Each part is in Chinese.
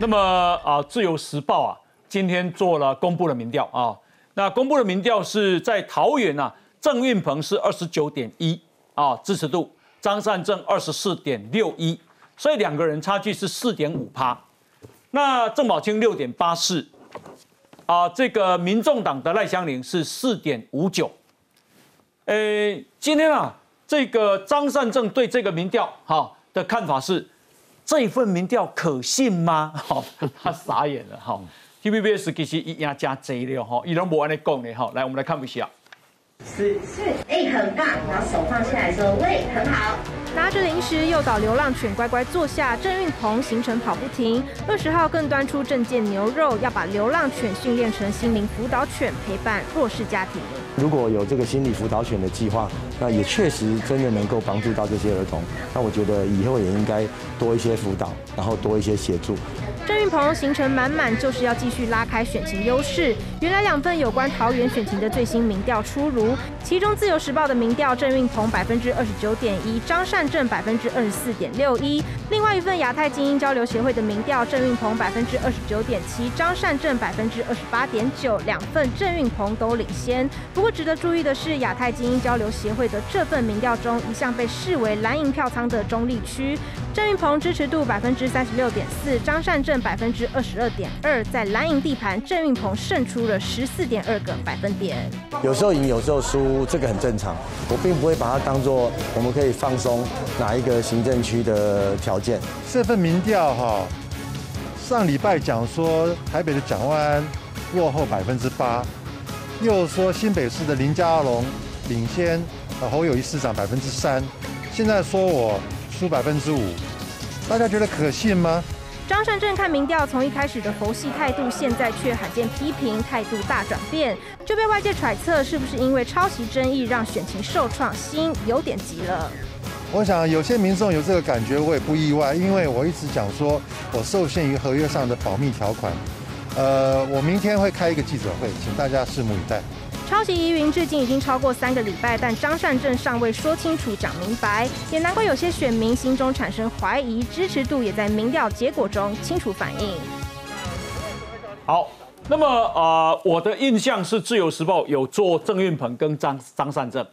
那么啊，《自由时报》啊，今天做了公布了民调啊，那公布的民调是在桃园啊，郑运鹏是二十九点一啊支持度，张善政二十四点六一，所以两个人差距是四点五趴。那郑宝清六点八四啊，这个民众党的赖香林是四点五九。诶，今天啊，这个张善政对这个民调哈的看法是。这一份民调可信吗？好，他傻眼了。哈，TVBS 其实一压加贼了哈，伊拢无安尼讲的哈。来，我们来看一下。是是，哎，很棒。然后手放下来说，喂，很好。拿着零食诱导流浪犬乖乖坐下，郑运鹏行程跑不停。二十号更端出证件牛肉，要把流浪犬训练成心灵辅导犬，陪伴弱势家庭。如果有这个心理辅导犬的计划，那也确实真的能够帮助到这些儿童。那我觉得以后也应该多一些辅导，然后多一些协助。郑运鹏行程满满，就是要继续拉开选情优势。原来两份有关桃园选情的最新民调出炉，其中自由时报的民调，郑运鹏百分之二十九点一，张善政百分之二十四点六一。另外一份亚太精英交流协会的民调，郑运鹏百分之二十九点七，张善政百分之二十八点九，两份郑运鹏都领先。不过值得注意的是，亚太精英交流协会的这份民调中，一向被视为蓝营票仓的中立区，郑运鹏支持度百分之三十六点四，张善政。百分之二十二点二，在蓝营地盘，郑运鹏胜出了十四点二个百分点。有时候赢，有时候输，这个很正常。我并不会把它当做我们可以放松哪一个行政区的条件。这份民调哈，上礼拜讲说台北的蒋万安落后百分之八，又说新北市的林佳龙领先侯友谊市长百分之三，现在说我输百分之五，大家觉得可信吗？张善政看民调，从一开始的佛系态度，现在却罕见批评，态度大转变，就被外界揣测是不是因为抄袭争议让选情受创，心有点急了。我想有些民众有这个感觉，我也不意外，因为我一直讲说我受限于合约上的保密条款。呃，我明天会开一个记者会，请大家拭目以待。抄袭疑云至今已经超过三个礼拜，但张善政尚未说清楚、讲明白，也难怪有些选民心中产生怀疑，支持度也在民调结果中清楚反映。好，那么呃，我的印象是自由时报有做郑运鹏跟张张善政，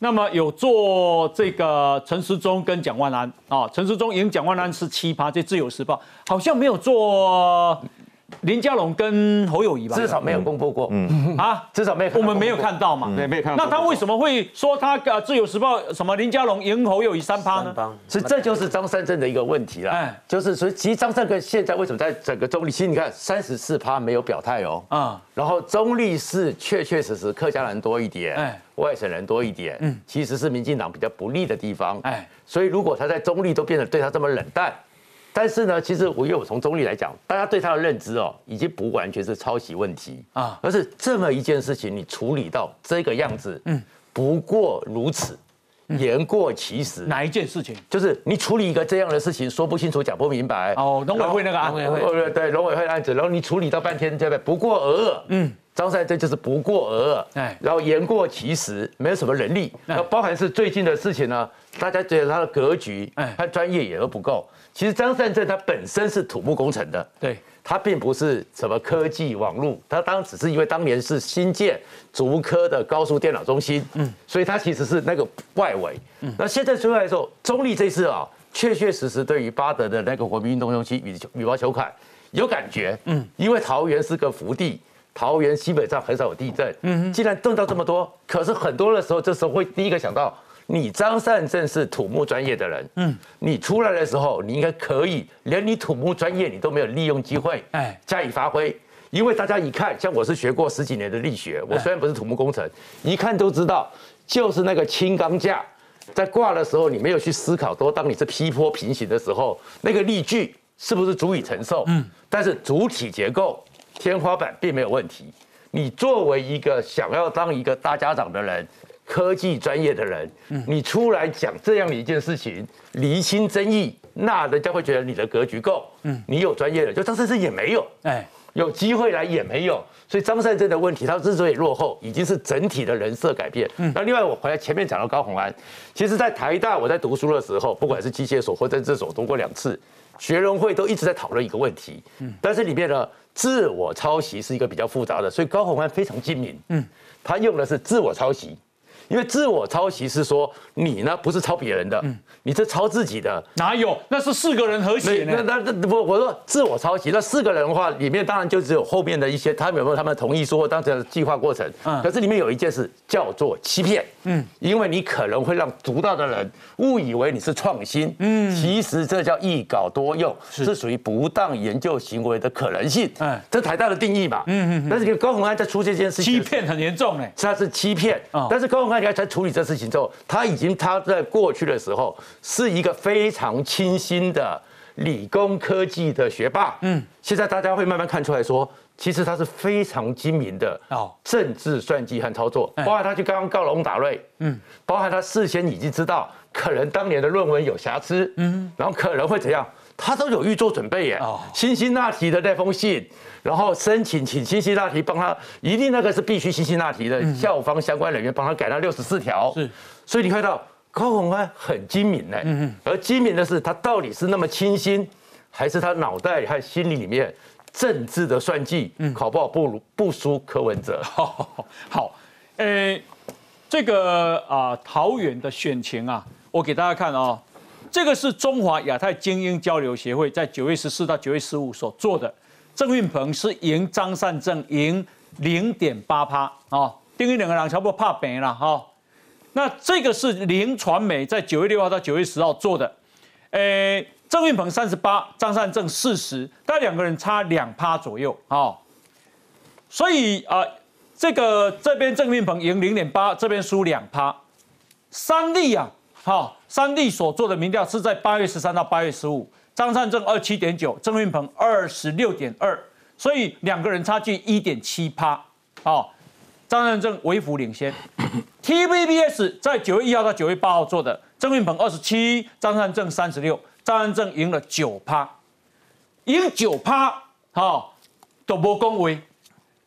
那么有做这个陈时中跟蒋万安啊，陈时中赢蒋万安是七趴，这自由时报好像没有做。林佳龙跟侯友谊吧，至少没有公布过，嗯。啊，至少没有我们没有看到嘛，对，没有看到。那他为什么会说他呃自由时报什么林佳龙赢侯友谊三趴呢？所以这就是张三正的一个问题了，哎，就是所以其实张三正现在为什么在整个中立，其实你看三十四趴没有表态哦，啊，然后中立是确确实实客家人多一点，哎，外省人多一点，嗯，其实是民进党比较不利的地方，哎，所以如果他在中立都变得对他这么冷淡。但是呢，其实我因为我从中立来讲，大家对他的认知哦，已经不完全是抄袭问题啊，而是这么一件事情你处理到这个样子，嗯，不过如此，言过其实。哪一件事情？就是你处理一个这样的事情，说不清楚，讲不明白。哦，农委会那个案子，对，农委会案子，然后你处理到半天，对不对？不过而已。嗯，张三这就是不过而已。哎，然后言过其实，没有什么能力。那包含是最近的事情呢，大家觉得他的格局、他专业也都不够。其实张善政他本身是土木工程的，对他并不是什么科技网络，他当只是因为当年是新建竹科的高速电脑中心，嗯，所以他其实是那个外围。嗯，那现在出来的时候，中立这次啊，确确实实对于巴德的那个国民运动中心羽羽毛球馆有感觉，嗯，因为桃园是个福地，桃园基本上很少有地震，嗯，既然震到这么多，可是很多的时候，这时候会第一个想到。你张善政是土木专业的人，嗯，你出来的时候，你应该可以，连你土木专业你都没有利用机会，哎，加以发挥。因为大家一看，像我是学过十几年的力学，我虽然不是土木工程，一看都知道，就是那个轻钢架，在挂的时候，你没有去思考，说当你是劈坡平行的时候，那个力矩是不是足以承受？嗯，但是主体结构、天花板并没有问题。你作为一个想要当一个大家长的人。科技专业的人，你出来讲这样的一件事情，厘清争议，那人家会觉得你的格局够，嗯，你有专业的，就张善生也没有，哎，有机会来也没有。所以张善政的问题，他之所以落后，已经是整体的人设改变。那另外我回来前面讲到高鸿安，其实在台大我在读书的时候，不管是机械所或政治所读过两次，学人会都一直在讨论一个问题。嗯但是里面呢自我抄袭是一个比较复杂的，所以高鸿安非常精明。嗯，他用的是自我抄袭。因为自我抄袭是说你呢不是抄别人的，你是抄自己的，哪有？那是四个人合写那那那不，我说自我抄袭，那四个人的话里面当然就只有后面的一些，他们有没有他们同意说当时的计划过程？嗯，可是里面有一件事叫做欺骗，嗯，因为你可能会让读到的人误以为你是创新，嗯，其实这叫一稿多用，是。属于不当研究行为的可能性，嗯，这台大的定义嘛，嗯嗯，但是高鸿安在出这件事情，欺骗很严重哎，他是欺骗，但是高鸿安。在处理这事情之后，他已经他在过去的时候是一个非常清新的理工科技的学霸。嗯，现在大家会慢慢看出来说，其实他是非常精明的哦，政治算计和操作，包含他去刚刚告龙打瑞，嗯，包含他事先已经知道可能当年的论文有瑕疵，嗯，然后可能会怎样。他都有预做准备耶，辛辛那提的那封信，然后申请请辛辛那提帮他，一定那个是必须辛辛那提的校方相关人员帮他改到六十四条，是，所以你看到高鸿安很精明呢，嗯嗯，而精明的是他到底是那么清新，还是他脑袋和心里里面政治的算计，考不好不如不输柯文哲，好，呃，这个啊桃园的选情啊，我给大家看啊。这个是中华亚太精英交流协会在九月十四到九月十五所做的，郑运鹏是赢张善政赢零点八趴啊，丁一两个人差不多怕病了哈。那这个是零传媒在九月六号到九月十号做的，诶，郑运鹏三十八，张善政四十，大概两个人差两趴左右啊。所以啊，这个这边郑运鹏赢零点八，这边输两趴，三例啊。好，三立所做的民调是在八月十三到八月十五，张善政二七点九，郑运鹏二十六点二，所以两个人差距一点七趴。好，张善政微幅领先。TVBS 在九月一号到九月八号做的，郑运鹏二十七，张善政三十六，张善政赢了九趴，赢九趴，好，都无恭维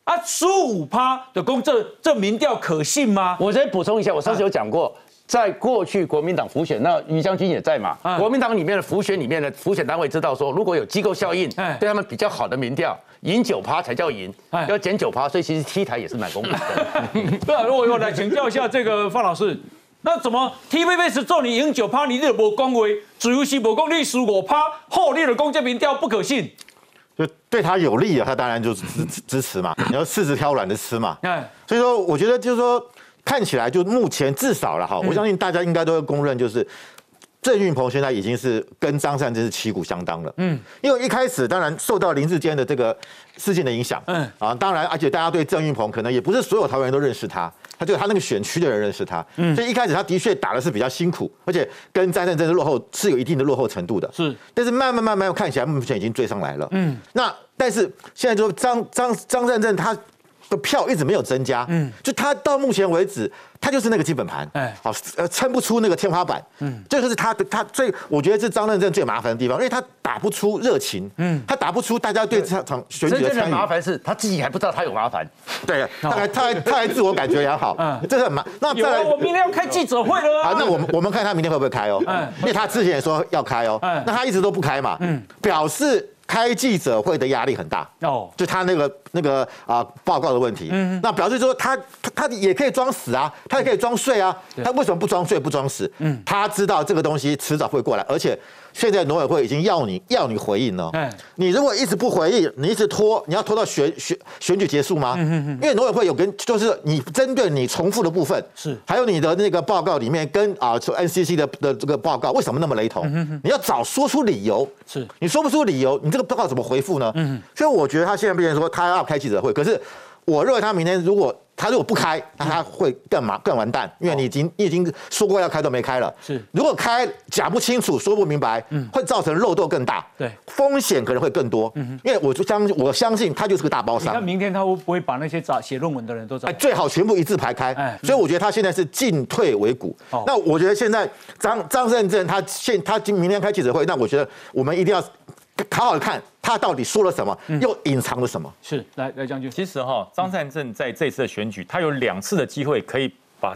啊，输五趴的公这这民调可信吗？我再补充一下，我上次有讲过。在过去国民党浮选，那于将军也在嘛？国民党里面的浮选里面的浮选单位知道说，如果有机构效应，对他们比较好的民调，赢九趴才叫赢，要减九趴，所以其实 T 台也是蛮公平的。对啊，如果我来请教一下这个范老师，那怎么 TVB 做你赢九趴，你就无恭维，自由是无功利输五趴，后列的公建民调不可信？就对他有利啊，他当然就支支持嘛，你要柿子挑软的吃嘛。所以说我觉得就是说。看起来就目前至少了哈，我相信大家应该都会公认，就是郑运鹏现在已经是跟张善真是旗鼓相当了。嗯，因为一开始当然受到林志坚的这个事件的影响，嗯啊，当然而且大家对郑运鹏可能也不是所有桃园人都认识他，他就他那个选区的人认识他，嗯，所以一开始他的确打的是比较辛苦，而且跟张善真是落后是有一定的落后程度的。是，但是慢慢慢慢看起来目前已经追上来了。嗯，那但是现在就张张张善政他。票一直没有增加，嗯，就他到目前为止，他就是那个基本盘，哎，好，呃，撑不出那个天花板，嗯，这个是他的他最，我觉得是张任正最麻烦的地方，因为他打不出热情，嗯，他打不出大家对这场选举的参与。麻烦是他自己还不知道他有麻烦，对，他还他还他还自我感觉良好，嗯，这是很麻。那再来，我明天要开记者会了啊，那我们我们看他明天会不会开哦，嗯，因为他之前也说要开哦，嗯，那他一直都不开嘛，嗯，表示。开记者会的压力很大哦，就他那个那个啊报告的问题，嗯，那表示说他他他也可以装死啊，他也可以装睡啊，他为什么不装睡不装死？嗯，他知道这个东西迟早会过来，而且。现在农委会已经要你要你回应了，你如果一直不回应，你一直拖，你要拖到选选选举结束吗？因为农委会有跟就是你针对你重复的部分是，还有你的那个报告里面跟啊 NCC 的的这个报告为什么那么雷同？你要早说出理由，是。你说不出理由，你这个报告怎么回复呢？所以我觉得他现在变成说他要开记者会，可是我认为他明天如果。他如果不开，那他会更麻更完蛋，因为你已经你已经说过要开都没开了。是，如果开讲不清楚，说不明白，嗯，会造成漏洞更大，对，风险可能会更多。嗯，因为我就相我相信他就是个大包商。那明天他会不会把那些找写论文的人都找？哎，最好全部一字排开。哎，所以我觉得他现在是进退维谷。哦，那我觉得现在张张胜正他现他今明天开记者会，那我觉得我们一定要。好好看他到底说了什么，又隐藏了什么。是，来来将军，其实哈，张善政在这次的选举，他有两次的机会可以把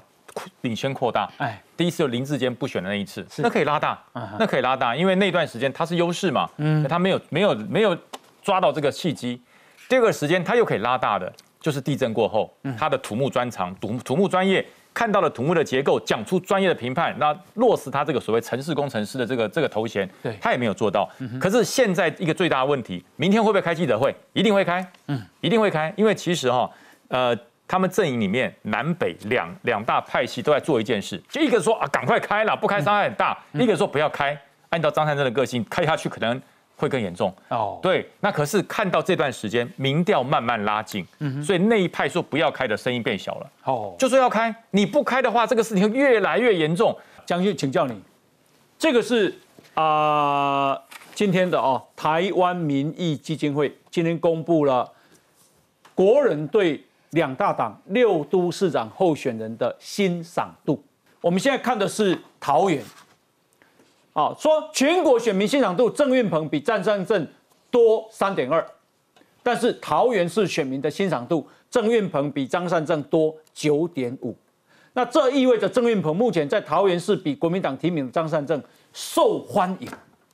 领先扩大。哎，第一次就林志坚不选的那一次，那可以拉大，那可以拉大，因为那段时间他是优势嘛，嗯，他没有没有没有抓到这个契机。第二个时间他又可以拉大的，就是地震过后，他的土木专长、土土木专业。看到了土木的结构，讲出专业的评判，那落实他这个所谓城市工程师的这个这个头衔，对，他也没有做到。可是现在一个最大的问题，明天会不会开记者会？一定会开，嗯，一定会开，因为其实哈，呃，他们阵营里面南北两两大派系都在做一件事，就一个说啊，赶快开了，不开伤害很大；一个说不要开，按照张三珍的个性，开下去可能。会更严重哦，对，那可是看到这段时间民调慢慢拉近，嗯，所以那一派说不要开的声音变小了，哦，就说要开，你不开的话，这个事情会越来越严重。将军，请教你，这个是啊，今天的哦，台湾民意基金会今天公布了国人对两大党六都市长候选人的欣赏度。我们现在看的是桃园。啊，说全国选民欣赏度，郑运鹏比张善政多三点二，但是桃园市选民的欣赏度，郑运鹏比张善政多九点五，那这意味着郑运鹏目前在桃园市比国民党提名的张善政受欢迎，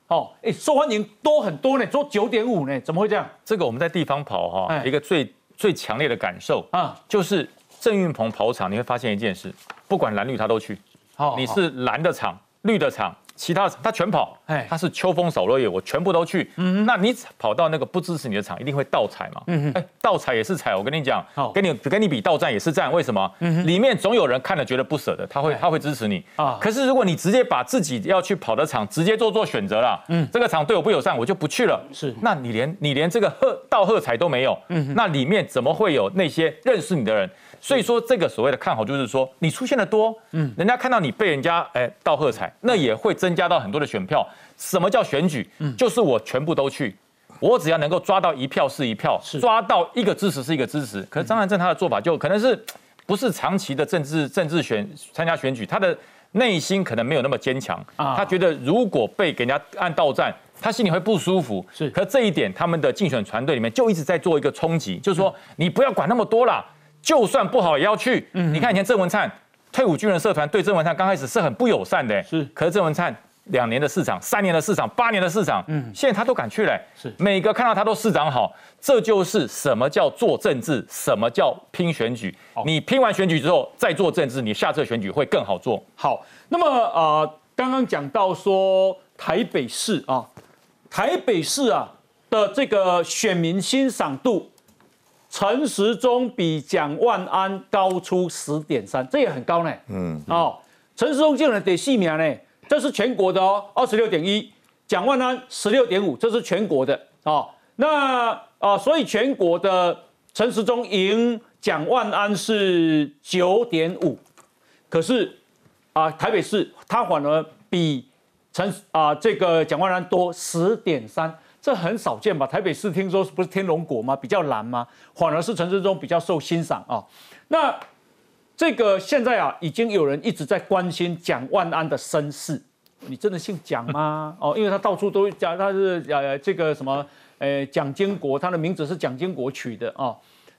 哦，哎，受欢迎多很多呢，多九点五呢，怎么会这样？这个我们在地方跑哈，一个最最强烈的感受啊，就是郑运鹏跑场，你会发现一件事，不管蓝绿他都去，好，你是蓝的场，绿的场。其他他全跑，哎，他是秋风扫落叶，我全部都去。嗯，那你跑到那个不支持你的场，一定会倒踩嘛。嗯哎，倒踩也是踩，我跟你讲，跟你跟你比倒站也是站，为什么？嗯里面总有人看了觉得不舍得，他会他会支持你啊。可是如果你直接把自己要去跑的场直接做做选择了，嗯，这个场对我不友善，我就不去了。是，那你连你连这个喝倒喝彩都没有，嗯，那里面怎么会有那些认识你的人？所以说，这个所谓的看好，就是说你出现的多，嗯，人家看到你被人家哎倒喝彩，那也会增加到很多的选票。什么叫选举？嗯，就是我全部都去，我只要能够抓到一票是一票，抓到一个支持是一个支持。可是张汉正他的做法就可能是不是长期的政治政治选参加选举，他的内心可能没有那么坚强啊。他觉得如果被给人家按到站，他心里会不舒服。是，可这一点他们的竞选团队里面就一直在做一个冲击，就是说你不要管那么多了。就算不好也要去。嗯，你看以前郑文灿退伍军人社团对郑文灿刚开始是很不友善的。是，可是郑文灿两年的市长、三年的市长、八年的市长，嗯，现在他都敢去嘞。是，每个看到他都市长好，这就是什么叫做政治，什么叫拼选举。你拼完选举之后再做政治，你下次选举会更好做。好，那么呃，刚刚讲到说台北市啊，台北市啊的这个选民欣赏度。陈时中比蒋万安高出十点三，这也很高呢。嗯，哦，陈时中竟然得四名呢，这是全国的哦，二十六点一，蒋万安十六点五，这是全国的哦。那啊，所以全国的陈时中赢蒋万安是九点五，可是啊，台北市他反而比陈啊这个蒋万安多十点三。这很少见吧？台北市听说不是天龙果吗？比较蓝吗？反而是陈世忠比较受欣赏啊。那这个现在啊，已经有人一直在关心蒋万安的身世。你真的姓蒋吗？哦，因为他到处都讲他是呃这个什么呃蒋经国，他的名字是蒋经国取的啊。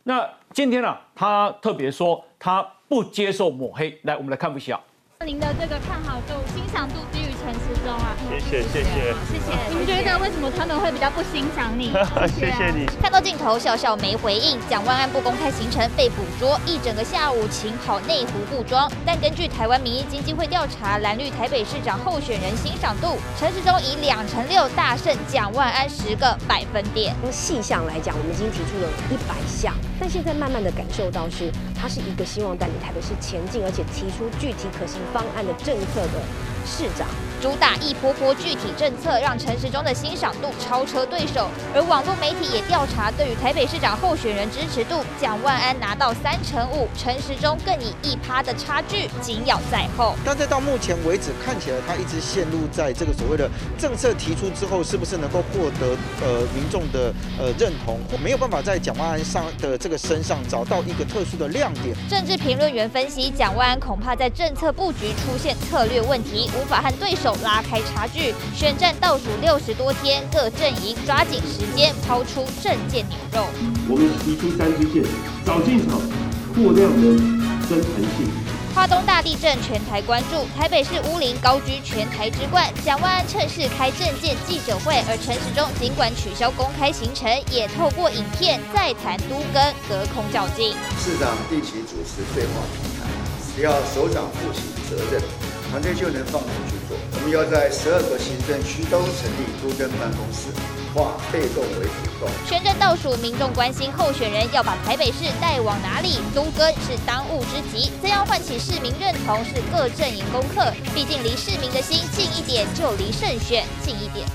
那今天呢，他特别说他不接受抹黑。来，我们来看一下。您的这个看好度、欣赏度低于陈时中啊？谢谢谢谢谢谢。你们觉得为什么他们会比较不欣赏你？谢谢你。看到镜头笑笑没回应，蒋万安不公开行程被捕捉，一整个下午请跑内湖布庄。但根据台湾民意经济会调查，蓝绿台北市长候选人欣赏度，陈时中以两成六大胜蒋万安十个百分点。从细项来讲，我们已经提出了一百项，但现在慢慢的感受到是，他是一个希望带领台北市前进，而且提出具体可行。方案的政策的市长。主打一波波具体政策，让陈时中的欣赏度超车对手。而网络媒体也调查，对于台北市长候选人支持度，蒋万安拿到三成五，陈时中更以一趴的差距紧咬在后。但在到目前为止，看起来他一直陷入在这个所谓的政策提出之后，是不是能够获得呃民众的呃认同，我没有办法在蒋万安上的这个身上找到一个特殊的亮点。政治评论员分析，蒋万安恐怕在政策布局出现策略问题，无法和对手拉开差距。选战倒数六十多天，各阵营抓紧时间抛出政见牛肉。我们提出三支线，早进场，过量的，增弹性。跨东大地震，全台关注。台北市乌林高居全台之冠，蒋万安趁势开政见记者会，而陈时中尽管取消公开行程，也透过影片再谈都跟隔空较劲。市长定期主持对话平台，只要首长负起责任，团队就能放手去做。我们要在十二个行政区都成立都跟办公室。化被动为主动。选战倒数，民众关心候选人要把台北市带往哪里？都跟是当务之急，怎样唤起市民认同是各阵营功课。毕竟离市民的心近一点，就离胜选近一点。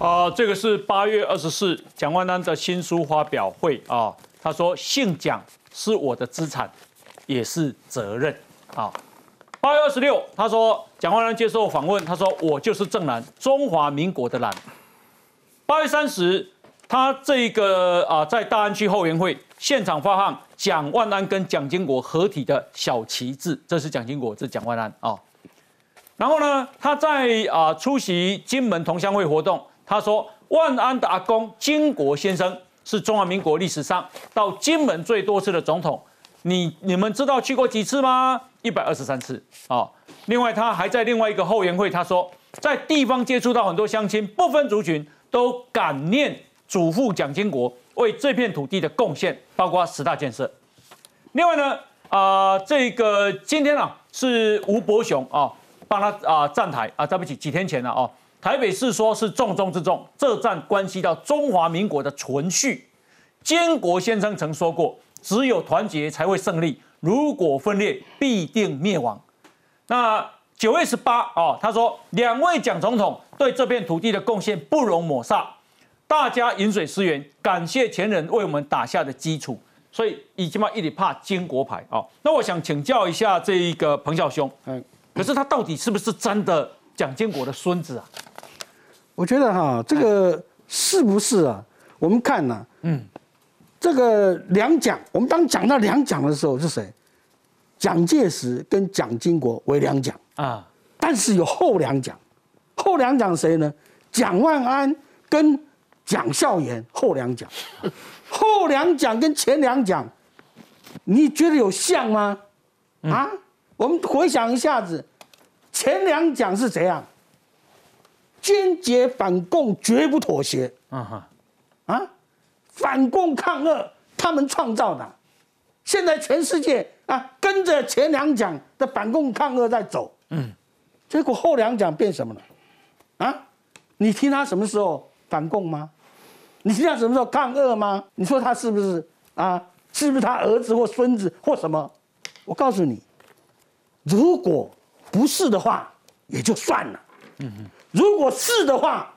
啊，这个是八月二十四，蒋万安的新书发表会啊。他说：“姓蒋是我的资产，也是责任。”啊。八月二十六，他说蒋万安接受访问，他说我就是正蓝，中华民国的蓝。八月三十，他这个啊在大安区后援会现场发放蒋万安跟蒋经国合体的小旗帜，这是蒋经国，这是蒋万安啊。然后呢，他在啊出席金门同乡会活动，他说万安的阿公金国先生是中华民国历史上到金门最多次的总统。你你们知道去过几次吗？一百二十三次啊！另外，他还在另外一个后援会，他说在地方接触到很多乡亲，不分族群，都感念祖父蒋经国为这片土地的贡献，包括十大建设。另外呢，啊，这个今天啊是吴伯雄啊帮他啊站台啊，对不起，几天前了啊，台北市说是重中之重，这战关系到中华民国的存续。坚国先生曾说过。只有团结才会胜利，如果分裂，必定灭亡。那九月十八啊，他说两位蒋总统对这片土地的贡献不容抹煞，大家饮水思源，感谢前人为我们打下的基础。所以已经把一直怕金国牌啊。那我想请教一下这一个彭孝兄，嗯，可是他到底是不是真的蒋经国的孙子啊？我觉得哈，这个是不是啊？我们看呢，嗯。这个两蒋，我们当讲到两蒋的时候是谁？蒋介石跟蒋经国为两蒋啊，但是有后两蒋，后两蒋谁呢？蒋万安跟蒋孝严后两蒋，后两蒋跟前两蒋，你觉得有像吗？啊，我们回想一下子，前两蒋是怎样？坚决反共，绝不妥协。啊哈，啊。反共抗俄，他们创造的。现在全世界啊，跟着前两讲的反共抗俄在走。嗯，结果后两讲变什么了？啊，你听他什么时候反共吗？你听他什么时候抗俄吗？你说他是不是啊？是不是他儿子或孙子或什么？我告诉你，如果不是的话，也就算了。嗯嗯，如果是的话，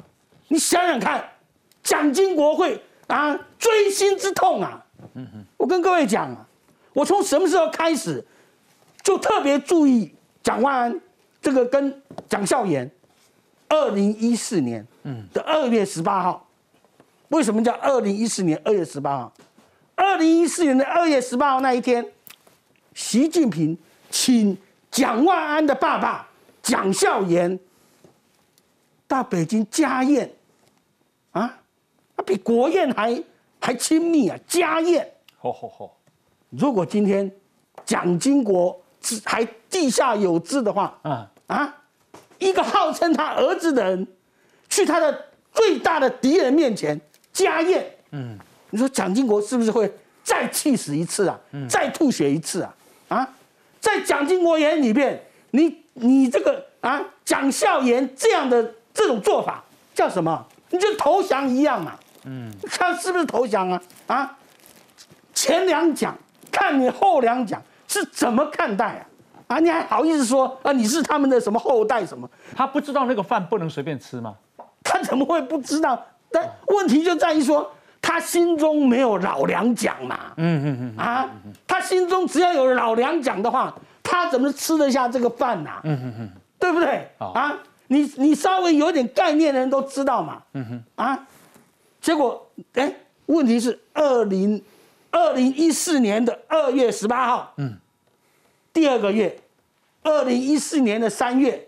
你想想看，蒋经国会。啊，锥心之痛啊！我跟各位讲，我从什么时候开始就特别注意蒋万安这个跟蒋孝严？二零一四年的二月十八号，为什么叫二零一四年二月十八号？二零一四年的二月十八号那一天，习近平请蒋万安的爸爸蒋孝严到北京家宴啊。他比国宴还还亲密啊！家宴，好好好。如果今天蒋经国还地下有知的话，啊啊，一个号称他儿子的人，去他的最大的敌人面前家宴，嗯，你说蒋经国是不是会再气死一次啊？嗯再吐血一次啊？啊，在蒋经国眼里边，你你这个啊蒋孝严这样的这种做法叫什么？你就投降一样嘛。嗯，看是不是投降啊？啊，前两讲，看你后两讲是怎么看待啊？啊，你还好意思说啊？你是他们的什么后代什么？他不知道那个饭不能随便吃吗？他怎么会不知道？但问题就在于说，他心中没有老两讲嘛。嗯嗯嗯。啊，他心中只要有老两讲的话，他怎么吃得下这个饭呐？嗯嗯嗯，对不对？啊，你你稍微有点概念的人都知道嘛。嗯哼。啊。结果，哎，问题是二零二零一四年的二月十八号，嗯，第二个月，二零一四年的三月，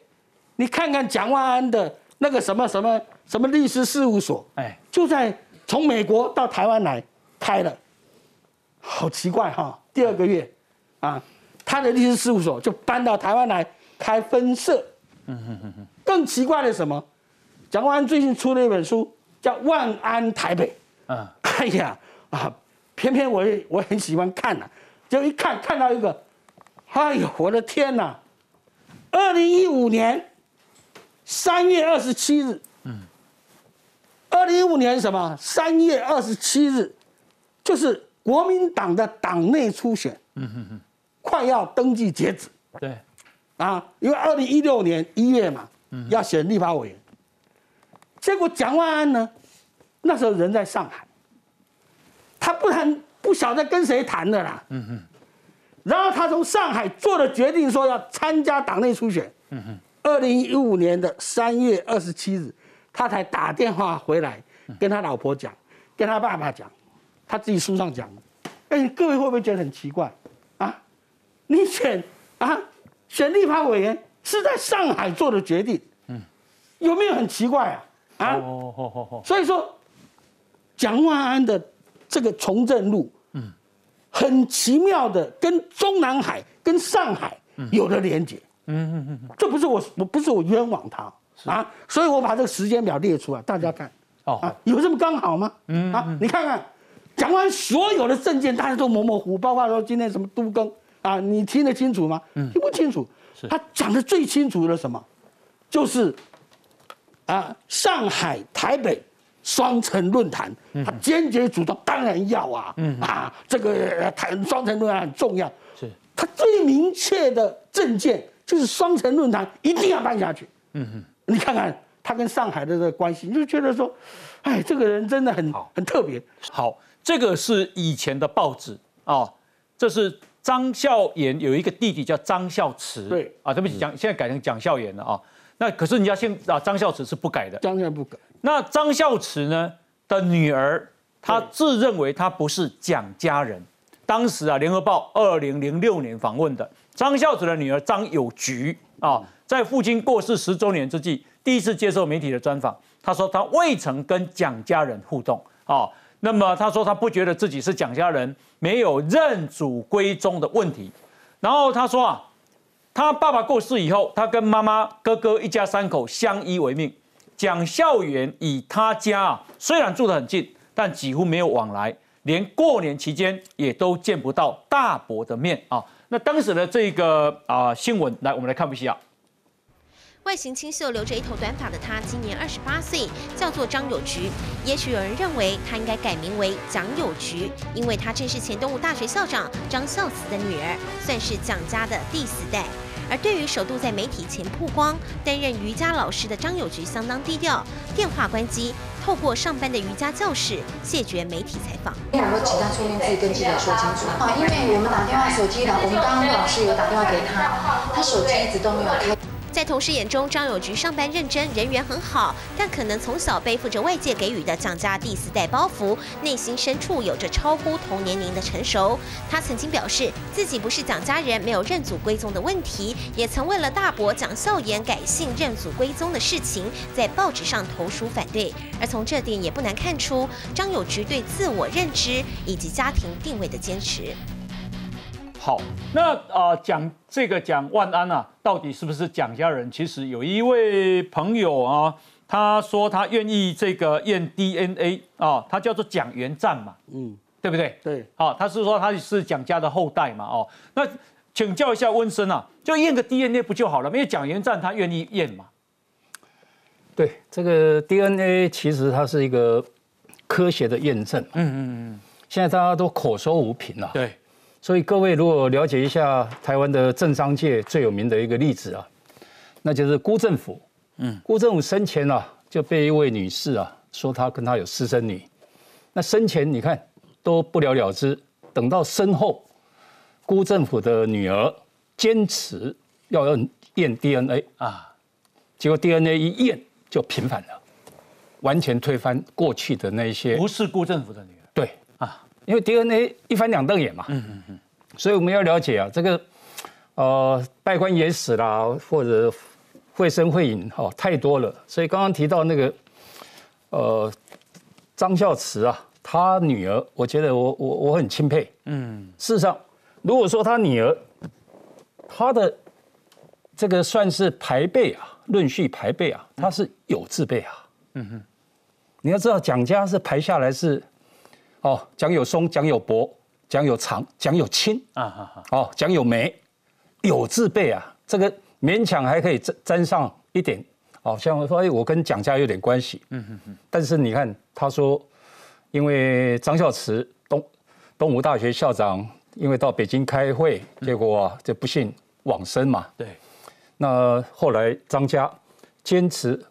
你看看蒋万安的那个什么什么什么律师事务所，哎，就在从美国到台湾来开了，好奇怪哈。第二个月，啊，他的律师事务所就搬到台湾来开分社。嗯哼哼哼。更奇怪的什么？蒋万安最近出了一本书，叫《万安台北》。嗯。哎呀啊，偏偏我我很喜欢看呐，就一看看到一个，哎呦我的天呐！二零一五年三月二十七日，嗯，二零一五年什么？三月二十七日，就是国民党的党内初选，嗯哼哼，快要登记截止。对，啊，因为二零一六年一月嘛，嗯，要选立法委员，结果蒋万安呢，那时候人在上海，他不谈，不晓得跟谁谈的啦，嗯哼。然后他从上海做了决定，说要参加党内初选。嗯哼。二零一五年的三月二十七日，他才打电话回来，跟他老婆讲，跟他爸爸讲，他自己书上讲。哎，各位会不会觉得很奇怪？啊，你选啊选立法委员是在上海做的决定，嗯，有没有很奇怪啊？啊，哦哦哦哦。所以说，蒋万安的这个从政路。很奇妙的，跟中南海、跟上海有了连接。嗯嗯嗯，这不是我，我不是我冤枉他啊，所以我把这个时间表列出来，大家看。哦，啊，有这么刚好吗？嗯啊，你看看，讲完所有的证件，大家都模模糊，包括说今天什么都更啊，你听得清楚吗？嗯，听不清楚。他讲的最清楚的什么？就是啊，上海、台北。双城论坛，他坚决主张，当然要啊，啊，这个谈双城论坛很重要。是，他最明确的政见就是双城论坛一定要办下去。嗯哼，你看看他跟上海的这个关系，你就觉得说，哎，这个人真的很很特别。好，这个是以前的报纸啊，这是张孝炎有一个弟弟叫张孝慈。对啊，对不起，讲现在改成蒋孝严了啊。那可是你要先啊，张孝慈是不改的，张孝不改。那张孝慈呢的女儿，她自认为她不是蒋家人。当时啊，《联合报》二零零六年访问的张孝慈的女儿张友菊啊，在父亲过世十周年之际，第一次接受媒体的专访，她说她未曾跟蒋家人互动啊。那么她说她不觉得自己是蒋家人，没有认祖归宗的问题。然后她说啊。他爸爸过世以后，他跟妈妈、哥哥一家三口相依为命。蒋孝元以他家啊，虽然住得很近，但几乎没有往来，连过年期间也都见不到大伯的面啊。那当时的这个啊新闻，来我们来看一下。外形清秀、留着一头短发的他，今年二十八岁，叫做张友菊。也许有人认为他应该改名为蒋友菊，因为他正是前东吴大学校长张孝慈的女儿，算是蒋家的第四代。而对于首度在媒体前曝光、担任瑜伽老师的张友菊，相当低调，电话关机，透过上班的瑜伽教室谢绝媒体采访。有没有其他出面自己跟记者说清楚？啊，因为我们打电话手机的，我们刚刚老师有打电话给他，他手机一直都没有开。在同事眼中，张友菊上班认真，人缘很好，但可能从小背负着外界给予的蒋家第四代包袱，内心深处有着超乎同年龄的成熟。他曾经表示自己不是蒋家人，没有认祖归宗的问题，也曾为了大伯蒋孝严改姓认祖归宗的事情，在报纸上投书反对。而从这点也不难看出，张友菊对自我认知以及家庭定位的坚持。好，那啊讲这个讲万安啊，到底是不是蒋家人？其实有一位朋友啊，他说他愿意这个验 DNA 啊，他叫做蒋元战嘛，嗯，对不对？对，好，他是说他是蒋家的后代嘛，哦，那请教一下温生啊，就验个 DNA 不就好了？因为蒋元战他愿意验嘛。对，这个 DNA 其实它是一个科学的验证，嗯嗯嗯，现在大家都口说无凭了，对。所以各位如果了解一下台湾的政商界最有名的一个例子啊，那就是辜政府。嗯，辜政府生前啊就被一位女士啊说他跟他有私生女，那生前你看都不了了之，等到身后，辜政府的女儿坚持要用验 DNA 啊，结果 DNA 一验就平反了，完全推翻过去的那些。不是辜政府的女。因为 DNA 一翻两瞪眼嘛，嗯嗯嗯，所以我们要了解啊，这个呃，拜官野史啦，或者会声会影，哈，太多了。所以刚刚提到那个，呃，张孝慈啊，他女儿，我觉得我我我很钦佩。嗯，事实上，如果说他女儿，他的这个算是排辈啊，论序排辈啊，他是有字辈啊。嗯哼，你要知道蒋家是排下来是，哦，蒋有松、蒋有伯、蒋有长、蒋有清啊，哦，蒋有梅。有字辈啊，这个勉强还可以沾沾上一点，好像我说哎，我跟蒋家有点关系。嗯嗯嗯。但是你看，他说，因为张孝慈东东吴大学校长，因为到北京开会，结果啊就不幸往生嘛。对。那后来张家坚持，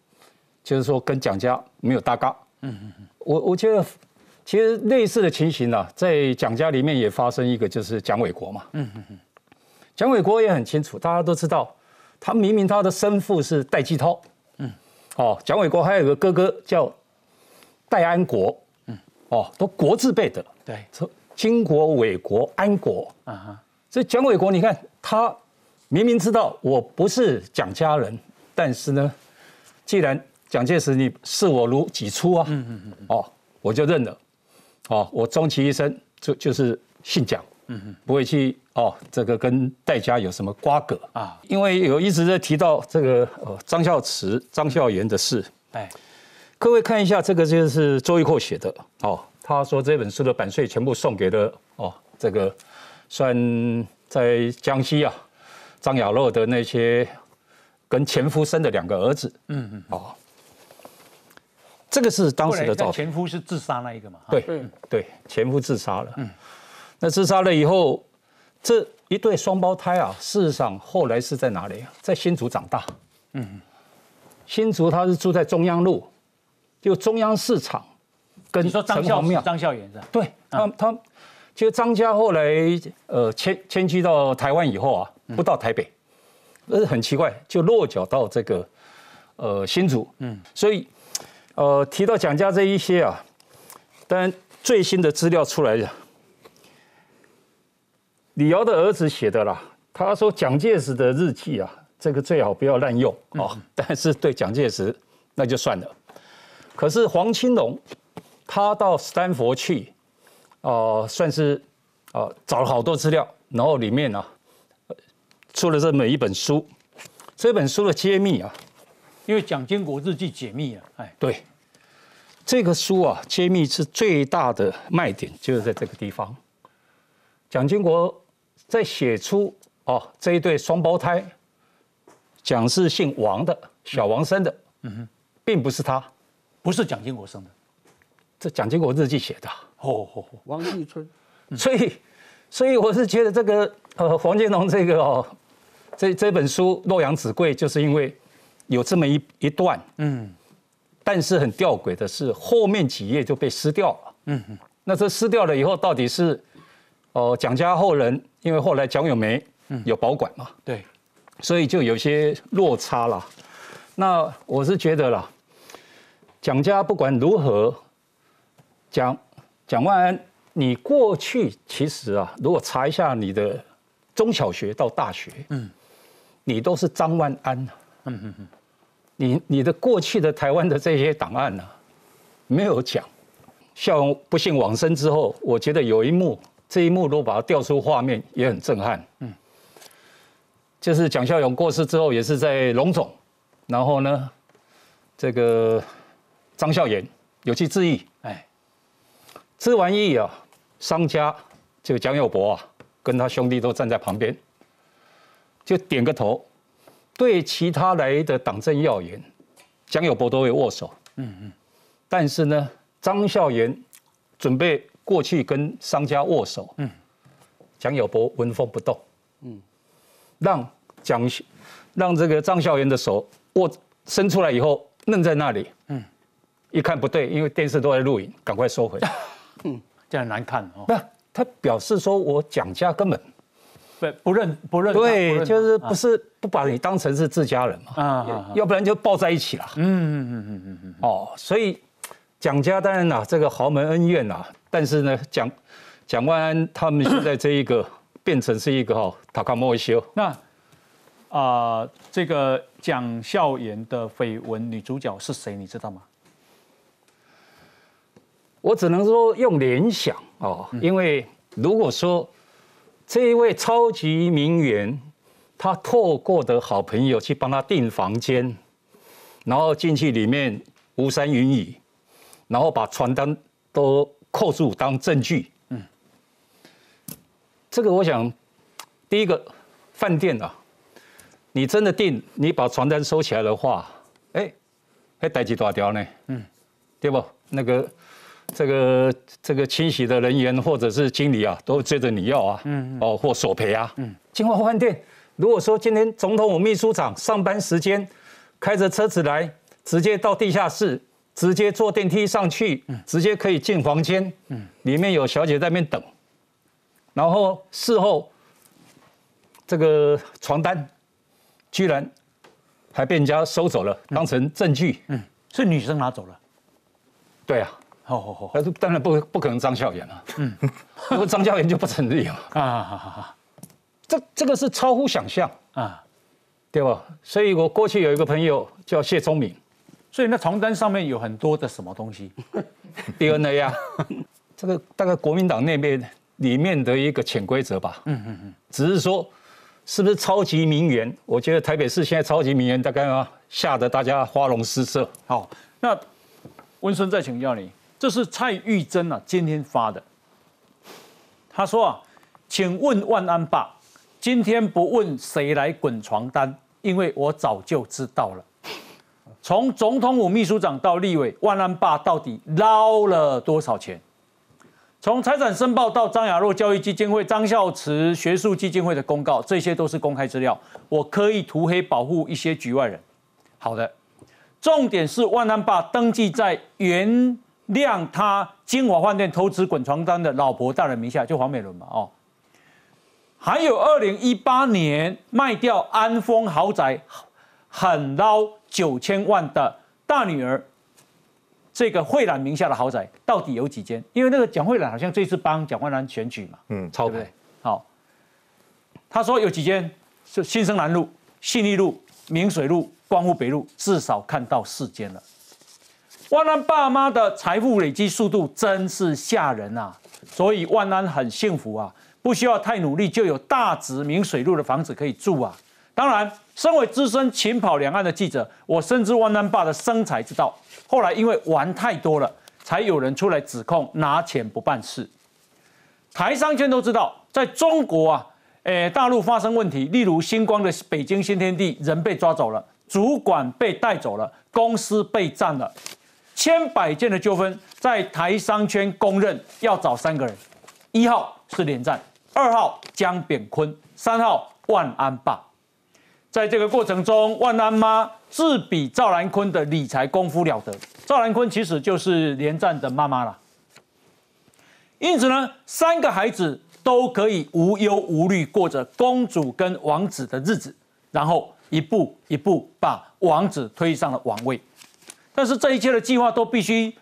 就是说跟蒋家没有搭嘎。嗯嗯嗯。我我觉得，其实类似的情形呢，在蒋家里面也发生一个，就是蒋纬国嘛。嗯嗯嗯。蒋纬国也很清楚，大家都知道，他明明他的生父是戴季涛，嗯，哦，蒋纬国还有个哥哥叫戴安国，嗯，哦，都国字辈的，对，金国、纬国、安国，啊哈，所以蒋纬国，你看他明明知道我不是蒋家人，但是呢，既然蒋介石你视我如己出啊，嗯嗯嗯，哦，我就认了，哦，我终其一生就就是姓蒋。嗯哼，不会去哦，这个跟戴家有什么瓜葛啊？因为有一直在提到这个呃张孝慈、张孝元的事。哎，各位看一下，这个就是周玉蔻写的哦。他说这本书的版税全部送给了哦，这个算在江西啊张雅乐的那些跟前夫生的两个儿子。嗯嗯，哦，这个是当时的照片。前夫是自杀那一个嘛？对对，前夫自杀了。嗯。那自杀了以后，这一对双胞胎啊，事实上后来是在哪里啊？在新竹长大。嗯，新竹他是住在中央路，就中央市场，跟张孝庙、张孝元是吧？对，他他，其实张家后来呃迁迁居到台湾以后啊，不到台北，呃很奇怪，就落脚到这个呃新竹。嗯，所以呃提到蒋家这一些啊，当然最新的资料出来了。李敖的儿子写的啦，他说蒋介石的日记啊，这个最好不要滥用哦。但是对蒋介石那就算了。可是黄青龙他到斯坦福去，啊，算是啊找了好多资料，然后里面呢出了这么一本书。这本书的揭秘啊，因为蒋经国日记解密了，哎，对，这个书啊揭秘是最大的卖点，就是在这个地方，蒋经国。在写出哦这一对双胞胎，蒋是姓王的，小王生的，嗯哼，并不是他，不是蒋经国生的，这蒋经国日记写的，哦哦，王立春，所以所以我是觉得这个呃黄建龙这个哦这这本书洛阳纸贵，就是因为有这么一一段，嗯，但是很吊诡的是后面几页就被撕掉了，嗯。哼，那这撕掉了以后到底是？哦，蒋家后人因为后来蒋友梅有保管嘛，对，所以就有些落差了。那我是觉得啦，蒋家不管如何，蒋蒋万安，你过去其实啊，如果查一下你的中小学到大学，嗯，你都是张万安，嗯嗯嗯，你你的过去的台湾的这些档案呢，没有讲，孝不幸往生之后，我觉得有一幕。这一幕如果把它调出画面，也很震撼。嗯，就是蒋孝勇过世之后，也是在龙总，然后呢，这个张孝炎有去致意，哎，致完意啊，商家就蒋友柏啊，跟他兄弟都站在旁边，就点个头，对其他来的党政要员，蒋友柏都会握手。嗯嗯，但是呢，张孝言准备。过去跟商家握手，嗯，蒋友柏纹风不动，嗯，让蒋让这个张孝元的手握伸出来以后愣在那里，嗯，一看不对，因为电视都在录影，赶快收回，嗯，这样难看哦。不，他表示说我蒋家根本不不认不认，对，就是不是不把你当成是自家人嘛，啊，要不然就抱在一起了，嗯嗯嗯嗯嗯嗯，哦，所以蒋家当然啦，这个豪门恩怨呐。但是呢，蒋蒋万安他们现在这一个变成是一个哈塔卡莫修。那啊，这个蒋孝严的绯闻女主角是谁？你知道吗？我只能说用联想哦，因为如果说这一位超级名媛，她透过的好朋友去帮她订房间，然后进去里面巫山云雨，然后把传单都扣住当证据。嗯，这个我想，第一个饭店啊，你真的订，你把传单收起来的话，哎，还带几大条呢？嗯，对不？那个。这个这个清洗的人员或者是经理啊，都追着你要啊，嗯，哦，或索赔啊，嗯。金华饭店，如果说今天总统府秘书长上班时间，开着车子来，直接到地下室，直接坐电梯上去，直接可以进房间，嗯，里面有小姐在那边等，然后事后这个床单居然还被人家收走了，当成证据，嗯，是女生拿走了，对啊。好好好，但是当然不不可能张孝严了，嗯，如果张孝严就不成立了。啊，好好好，这这个是超乎想象啊，对吧？所以我过去有一个朋友叫谢聪明，所以那床单上面有很多的什么东西，DNA 啊，这个大概国民党那边里面的一个潜规则吧，嗯嗯嗯，只是说是不是超级名媛？我觉得台北市现在超级名媛大概啊吓得大家花容失色。好，那温顺再请教你。这是蔡玉珍啊，今天发的。他说啊，请问万安爸，今天不问谁来滚床单，因为我早就知道了。从总统府秘书长到立委，万安爸到底捞了多少钱？从财产申报到张亚若教育基金会、张孝慈学术基金会的公告，这些都是公开资料。我刻意涂黑保护一些局外人。好的，重点是万安爸登记在原。亮他金华饭店投资滚床单的老婆大人名下，就黄美伦嘛，哦，还有二零一八年卖掉安丰豪宅，狠捞九千万的大女儿，这个慧兰名下的豪宅到底有几间？因为那个蒋慧兰好像这次帮蒋万兰选举嘛，嗯，超对？好，他说有几间是新生南路、信义路、明水路、光复北路，至少看到四间了。万安爸妈的财富累积速度真是吓人啊！所以万安很幸福啊，不需要太努力就有大直明水路的房子可以住啊。当然，身为资深勤跑两岸的记者，我深知万安爸的生财之道。后来因为玩太多了，才有人出来指控拿钱不办事。台商圈都知道，在中国啊，诶，大陆发生问题，例如星光的北京新天地人被抓走了，主管被带走了，公司被占了。千百件的纠纷，在台商圈公认要找三个人：一号是连战，二号江扁坤，三号万安爸。在这个过程中，万安妈自比赵兰坤的理财功夫了得。赵兰坤其实就是连战的妈妈了。因此呢，三个孩子都可以无忧无虑过着公主跟王子的日子，然后一步一步把王子推上了王位。但是这一切的计划都必须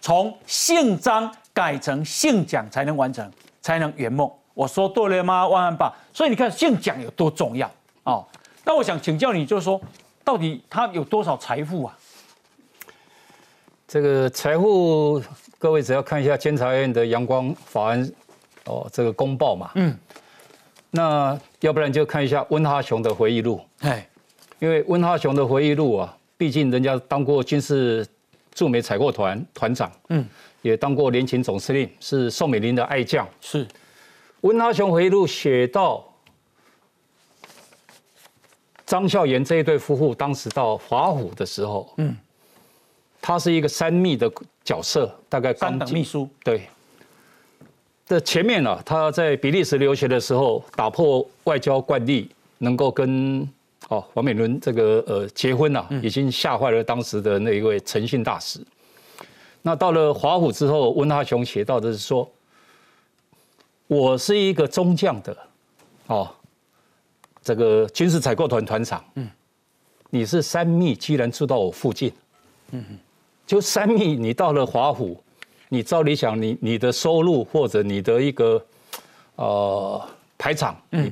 从姓张改成姓蒋才能完成，才能圆梦。我说对了吗，万万爸？所以你看姓蒋有多重要哦。那我想请教你，就是说，到底他有多少财富啊？这个财富，各位只要看一下监察院的阳光法案哦，这个公报嘛。嗯。那要不然就看一下温哈雄的回忆录。哎，因为温哈雄的回忆录啊。毕竟人家当过军事驻美采购团团长，嗯，也当过联勤总司令，是宋美龄的爱将。是温阿雄回忆录写到，张孝炎这一对夫妇当时到华府的时候，嗯，他是一个三秘的角色，大概三等秘书。对，的前面呢，他在比利时留学的时候，打破外交惯例，能够跟。哦，王美伦这个呃结婚呐，已经吓坏了当时的那一位诚信大使。那到了华府之后，温哈雄写到的是说：“我是一个中将的，哦，这个军事采购团团长。嗯，你是三密，居然住到我附近。嗯就三密，你到了华府，你照理想，你你的收入或者你的一个呃。”排场，嗯，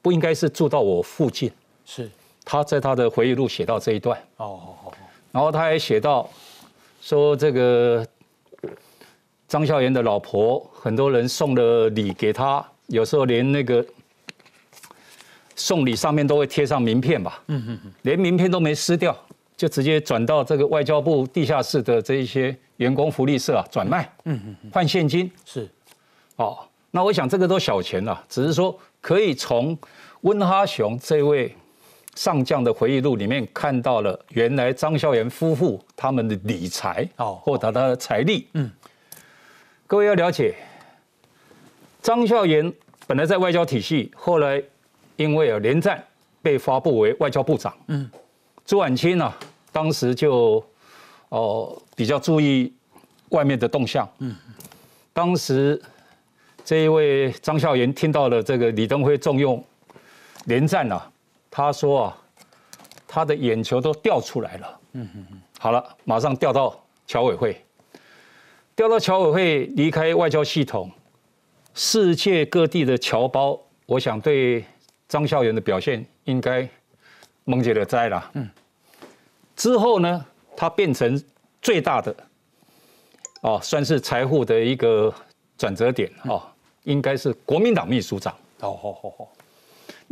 不应该是住到我附近。是，他在他的回忆录写到这一段。哦，然后他还写到说这个张孝炎的老婆，很多人送了礼给他，有时候连那个送礼上面都会贴上名片吧。嗯嗯嗯，连名片都没撕掉。就直接转到这个外交部地下室的这一些员工福利社啊，转卖，嗯嗯，换现金是，哦，那我想这个都小钱了，只是说可以从温哈雄这位上将的回忆录里面看到了原来张孝炎夫妇他们的理财哦，或者他的财力，嗯，各位要了解，张孝炎本来在外交体系，后来因为有连战被发布为外交部长，嗯，朱婉清呢。当时就哦比较注意外面的动向。嗯，当时这一位张孝炎听到了这个李登辉重用连战啊，他说啊，他的眼球都掉出来了。嗯嗯嗯。好了，马上调到侨委会，调到侨委会，离开外交系统，世界各地的侨胞，我想对张孝元的表现应该蒙解了灾了。嗯。之后呢，他变成最大的哦，算是财富的一个转折点哦，应该是国民党秘书长。哦，好好好。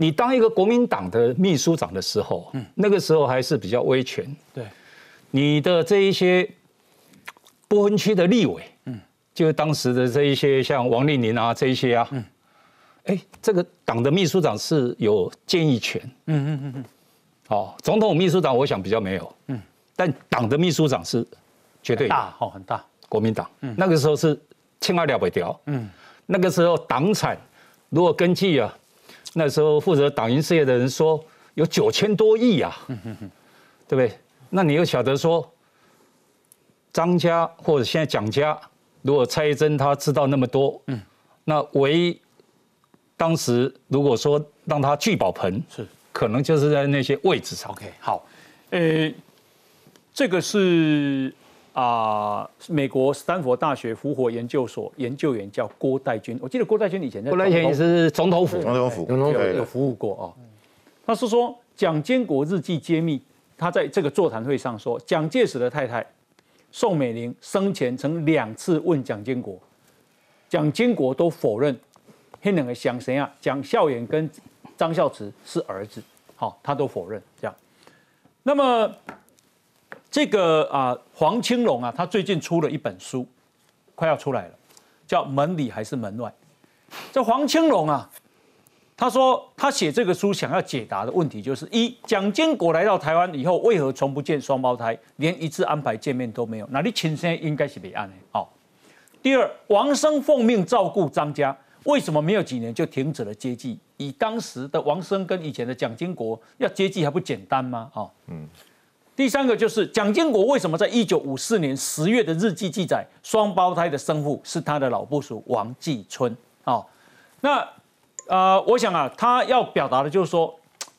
你当一个国民党的秘书长的时候，嗯，那个时候还是比较威权。对，你的这一些不分区的立委，嗯，就当时的这一些像王立宁啊这一些啊，嗯，哎，这个党的秘书长是有建议权。嗯嗯嗯嗯。哦，总统秘书长我想比较没有，嗯，但党的秘书长是绝对大，哦，很大。国民党，嗯，那个时候是千万了不掉，嗯，那个时候党产如果根据啊，那时候负责党营事业的人说有九千多亿啊，嗯哼哼，对不对？那你又晓得说张家或者现在蒋家，如果蔡珍他知道那么多，嗯，那唯一当时如果说让他聚宝盆是。可能就是在那些位置上。OK，好，呃，这个是啊，美国斯坦福大学复活研究所研究员叫郭代军。我记得郭代军以前在郭代军也是总统府，总统府有有服务过啊。他是说蒋经国日记揭秘，他在这个座谈会上说，蒋介石的太太宋美龄生前曾两次问蒋经国，蒋经国都否认。那两个想谁啊？蒋孝严跟。张孝慈是儿子，好，他都否认这样。那么这个啊，黄青龙啊，他最近出了一本书，快要出来了，叫《门里还是门外》。这黄青龙啊，他说他写这个书想要解答的问题就是：一，蒋经国来到台湾以后，为何从不见双胞胎，连一次安排见面都没有？那你亲生应该是没案的。好，第二，王生奉命照顾张家。为什么没有几年就停止了接济？以当时的王生跟以前的蒋经国要接济还不简单吗？哦，嗯。第三个就是蒋经国为什么在一九五四年十月的日记记载，双胞胎的生父是他的老部属王继春？啊，那呃，我想啊，他要表达的就是说，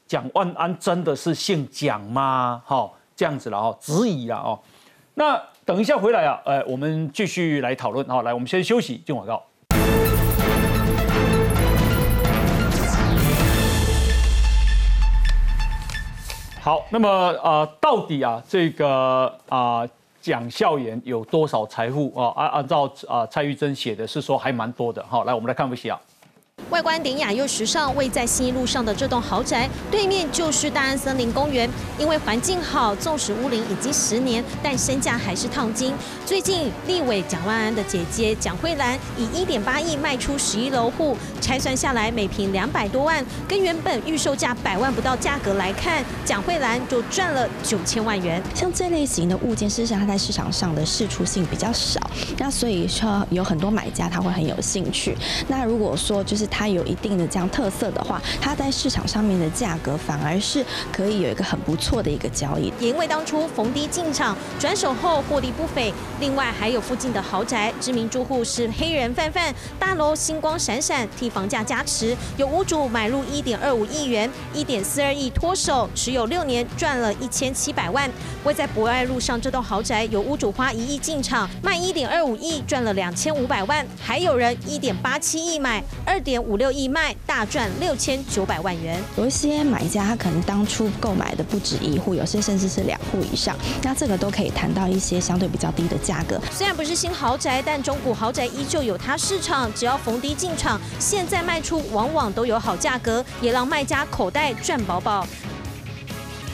蒋万安真的是姓蒋吗？哈，这样子了哦，质疑了哦。那等一下回来啊，呃，我们继续来讨论。好，来，我们先休息，进广告。好，那么啊，到底啊，这个啊，蒋孝严有多少财富啊？按按照啊，蔡玉珍写的是说还蛮多的。好，来我们来看一下。外观典雅又时尚，位在新一路上的这栋豪宅对面就是大安森林公园。因为环境好，纵使屋龄已经十年，但身价还是烫金。最近立委蒋万安的姐姐蒋慧兰以一点八亿卖出十一楼户，拆算下来每平两百多万，跟原本预售价百万不到价格来看，蒋慧兰就赚了九千万元。像这类型的物件，事实上它在市场上的市出性比较少，那所以说有很多买家他会很有兴趣。那如果说就是它有一定的这样特色的话，它在市场上面的价格反而是可以有一个很不错的一个交易。也因为当初逢低进场转手后获利不菲，另外还有附近的豪宅，知名住户是黑人范范，大楼星光闪闪，替房价加持，有屋主买入一点二五亿元，一点四二亿脱手，持有六年赚了一千七百万。位在博爱路上这栋豪宅，有屋主花一亿进场卖一点二五亿赚了两千五百万，还有人一点八七亿买二点。点五六亿卖，大赚六千九百万元。有一些买家他可能当初购买的不止一户，有些甚至是两户以上，那这个都可以谈到一些相对比较低的价格。虽然不是新豪宅，但中古豪宅依旧有它市场，只要逢低进场，现在卖出往往都有好价格，也让卖家口袋赚饱饱。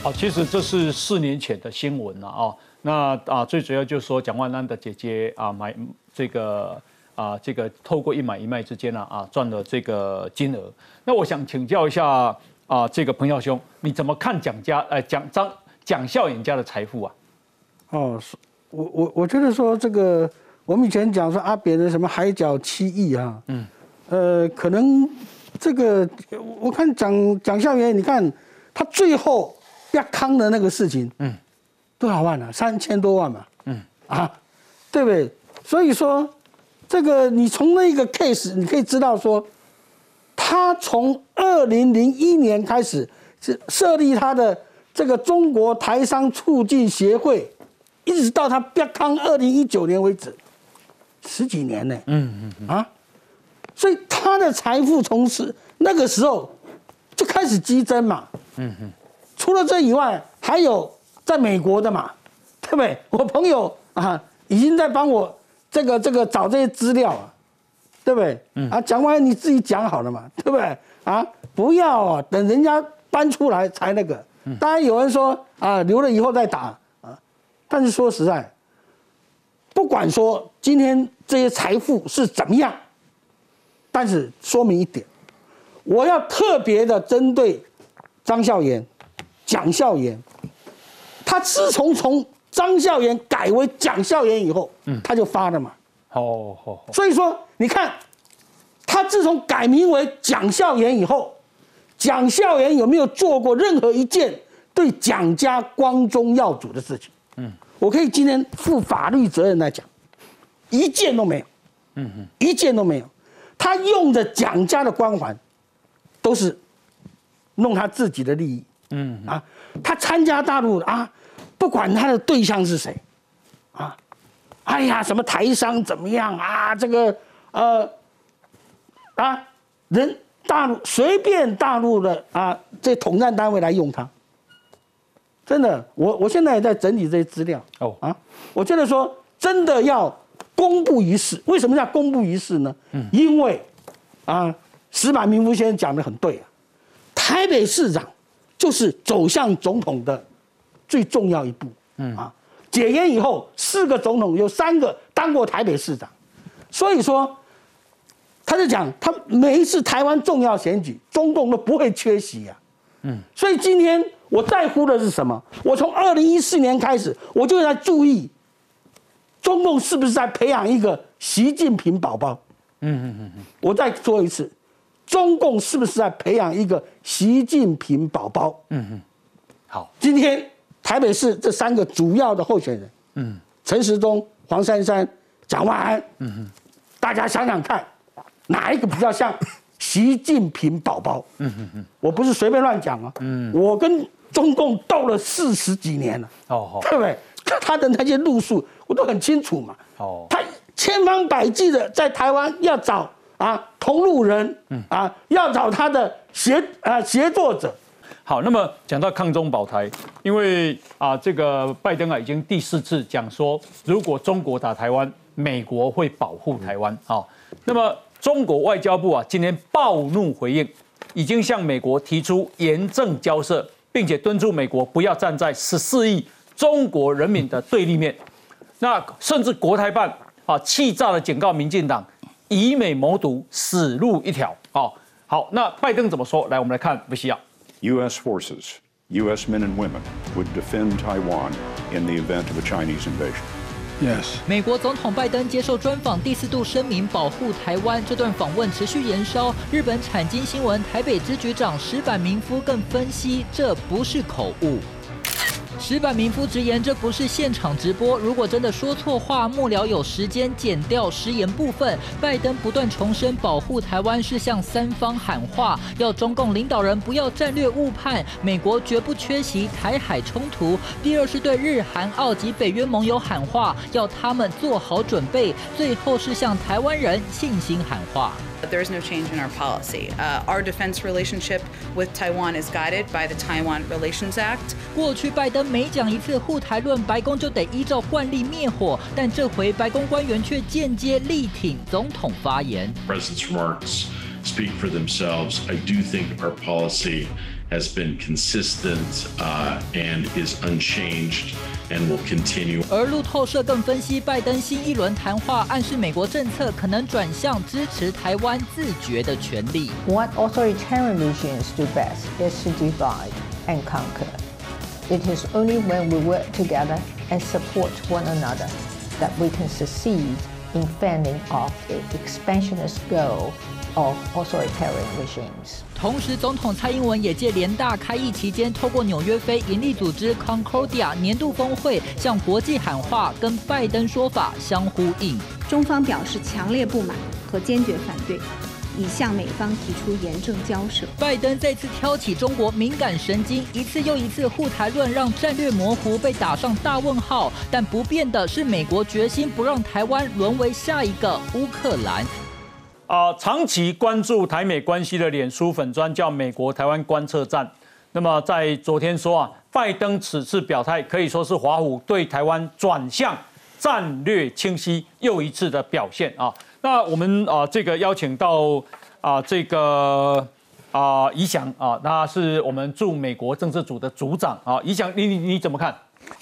好，其实这是四年前的新闻了啊。那啊，最主要就是说蒋万安的姐姐啊买这个啊这个透过一买一卖之间呢啊赚了这个金额。那我想请教一下啊这个彭耀兄，你怎么看蒋家呃蒋张蒋孝严家的财富啊？哦，我我我觉得说这个我们以前讲说阿扁的什么海角七亿啊，嗯，呃，可能这个我看蒋蒋孝严，你看他最后要康的那个事情，嗯。多少万呢？三千多万嘛。嗯啊，对不对？所以说，这个你从那个 case 你可以知道说，他从二零零一年开始是设立他的这个中国台商促进协会，一直到他变康二零一九年为止，十几年呢。嗯嗯啊，所以他的财富从是那个时候就开始激增嘛。嗯嗯，除了这以外，还有。在美国的嘛，对不对？我朋友啊，已经在帮我这个这个找这些资料啊，对不对？嗯啊，讲完你自己讲好了嘛，对不对？啊，不要啊，等人家搬出来才那个。当然有人说啊，留了以后再打啊，但是说实在，不管说今天这些财富是怎么样，但是说明一点，我要特别的针对张孝炎、蒋孝严。他自从从张孝严改为蒋孝严以后，嗯，他就发了嘛。哦哦。所以说，你看，他自从改名为蒋孝严以后，蒋孝严有没有做过任何一件对蒋家光宗耀祖的事情？嗯，我可以今天负法律责任来讲，一件都没有。嗯嗯，一件都没有。他用的蒋家的光环，都是弄他自己的利益。嗯啊，他参加大陆啊。不管他的对象是谁，啊，哎呀，什么台商怎么样啊？这个呃，啊，人大陆随便大陆的啊，这统战单位来用他，真的，我我现在也在整理这些资料哦啊，我觉得说真的要公布于世，为什么要公布于世呢？嗯，因为啊，石满明夫先生讲的很对啊，台北市长就是走向总统的。最重要一步，嗯啊，解严以后，四个总统有三个当过台北市长，所以说，他就讲，他每一次台湾重要选举，中共都不会缺席啊，嗯，所以今天我在乎的是什么？我从二零一四年开始，我就在注意，中共是不是在培养一个习近平宝宝？嗯嗯嗯嗯，我再说一次，中共是不是在培养一个习近平宝宝？嗯嗯，好，今天。台北市这三个主要的候选人，嗯，陈时中、黄珊珊、蒋万安，嗯哼，大家想想看，哪一个比较像习近平宝宝？嗯哼哼，我不是随便乱讲啊，嗯，我跟中共斗了四十几年了，哦，对不对？他的那些路数我都很清楚嘛，哦，他千方百计的在台湾要找啊同路人，嗯。啊，要找他的协啊协作者。好，那么讲到抗中保台，因为啊，这个拜登啊已经第四次讲说，如果中国打台湾，美国会保护台湾啊。那么中国外交部啊今天暴怒回应，已经向美国提出严正交涉，并且敦促美国不要站在十四亿中国人民的对立面。那甚至国台办啊气炸了，警告民进党以美谋独，死路一条啊。好，那拜登怎么说？来，我们来看，不需要。U.S. forces, U.S. men and women, would defend Taiwan in the event of a Chinese invasion. Yes. 美国总统拜登接受专访，第四度声明保护台湾。这段访问持续延烧。日本产经新闻台北支局长石坂明夫更分析，这不是口误。石板民夫直言，这不是现场直播。如果真的说错话，幕僚有时间剪掉失言部分。拜登不断重申保护台湾是向三方喊话，要中共领导人不要战略误判，美国绝不缺席台海冲突。第二是对日韩澳及北约盟友喊话，要他们做好准备。最后是向台湾人信心喊话。There is no change in our policy. Uh, our defense relationship with Taiwan is guided by the Taiwan Relations Act. 过去拜登每讲一次护台论，白宫就得依照惯例灭火，但这回白宫官员却间接力挺总统发言。President's remarks speak for themselves. I do think our policy has been consistent uh, and is unchanged and will continue. 而路透社更分析，拜登新一轮谈话暗示美国政策可能转向支持台湾自决的权利。What authoritarian regimes do best is to divide and conquer. It is only when we work together and support one another that we can succeed in fending off the expansionist goal of authoritarian regimes. 同时，总统蔡英文也借联大开议期间，透过纽约非营利组织 Concordia 年度峰会向国际喊话，跟拜登说法相呼应。中方表示强烈不满和坚决反对，已向美方提出严正交涉。拜登再次挑起中国敏感神经，一次又一次护台论让战略模糊被打上大问号。但不变的是，美国决心不让台湾沦为下一个乌克兰。啊，长期关注台美关系的脸书粉专叫美国台湾观测站。那么在昨天说啊，拜登此次表态可以说是华府对台湾转向战略清晰又一次的表现啊。那我们啊，这个邀请到啊，这个啊，宜祥啊，他是我们驻美国政治组的组长啊。宜祥，你你你怎么看？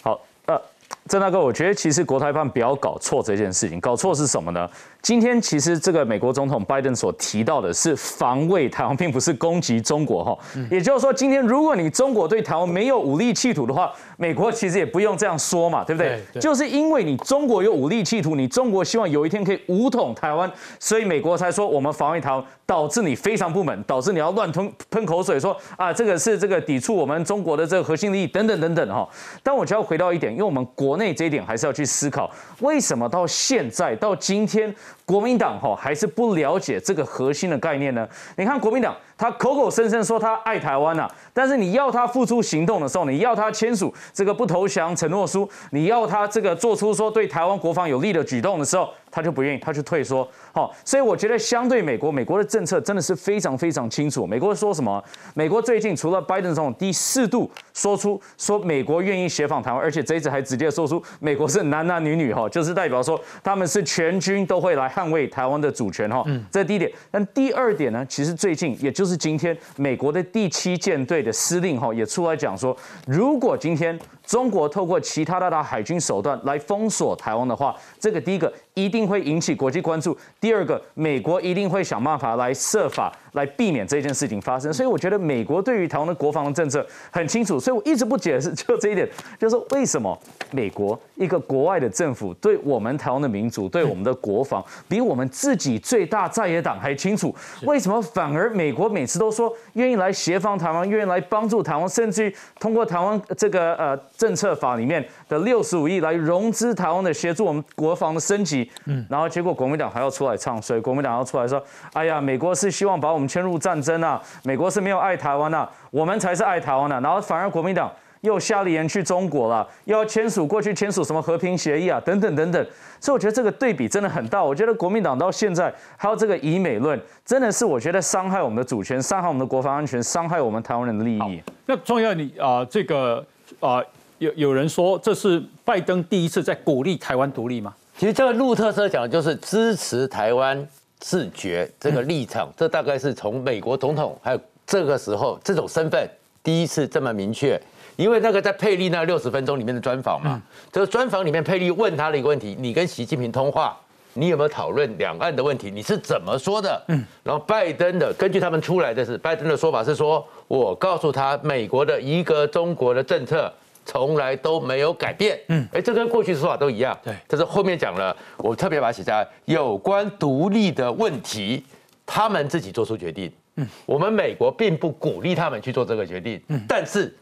好，呃，郑大哥，我觉得其实国台办不要搞错这件事情，搞错是什么呢？今天其实这个美国总统拜登所提到的是防卫台湾，并不是攻击中国哈。也就是说，今天如果你中国对台湾没有武力企图的话，美国其实也不用这样说嘛，对不对？就是因为你中国有武力企图，你中国希望有一天可以武统台湾，所以美国才说我们防卫台湾，导致你非常不满，导致你要乱吞喷口水，说啊这个是这个抵触我们中国的这个核心利益等等等等哈。但我就要回到一点，因为我们国国内这一点还是要去思考，为什么到现在到今天。国民党哈还是不了解这个核心的概念呢？你看国民党，他口口声声说他爱台湾呐，但是你要他付出行动的时候，你要他签署这个不投降承诺书，你要他这个做出说对台湾国防有利的举动的时候。他就不愿意，他就退缩。好，所以我觉得相对美国，美国的政策真的是非常非常清楚。美国说什么？美国最近除了拜登总统第四度说出说美国愿意协防台湾，而且这一次还直接说出美国是男男女女哈，就是代表说他们是全军都会来捍卫台湾的主权哈。嗯，这是第一点。但第二点呢，其实最近也就是今天，美国的第七舰队的司令哈也出来讲说，如果今天。中国透过其他的海军手段来封锁台湾的话，这个第一个一定会引起国际关注。第二个，美国一定会想办法来设法来避免这件事情发生。所以我觉得美国对于台湾的国防政策很清楚。所以我一直不解释就这一点，就是为什么美国一个国外的政府对我们台湾的民主、对我们的国防，比我们自己最大在野党还清楚？为什么反而美国每次都说愿意来协防台湾，愿意来帮助台湾，甚至于通过台湾这个呃？政策法里面的六十五亿来融资台湾的协助我们国防的升级，嗯，然后结果国民党还要出来唱，所以国民党要出来说，哎呀，美国是希望把我们牵入战争啊，美国是没有爱台湾啊，我们才是爱台湾的，然后反而国民党又下了言去中国了，又要签署过去签署什么和平协议啊，等等等等，所以我觉得这个对比真的很大。我觉得国民党到现在还有这个以美论，真的是我觉得伤害我们的主权，伤害我们的国防安全，伤害我们台湾人的利益。那重要你啊，这个啊。有有人说这是拜登第一次在鼓励台湾独立吗？其实这个路特社讲的就是支持台湾自决这个立场，这大概是从美国总统还有这个时候这种身份第一次这么明确。因为那个在佩利那六十分钟里面的专访嘛，这个专访里面佩利问他的一个问题：你跟习近平通话，你有没有讨论两岸的问题？你是怎么说的？嗯，然后拜登的根据他们出来的是拜登的说法是说，我告诉他美国的一个中国的政策。从来都没有改变，嗯，哎，这跟过去说法都一样，对。但是后面讲了，我特别把它写下来，有关独立的问题，他们自己做出决定，嗯，我们美国并不鼓励他们去做这个决定，嗯，但是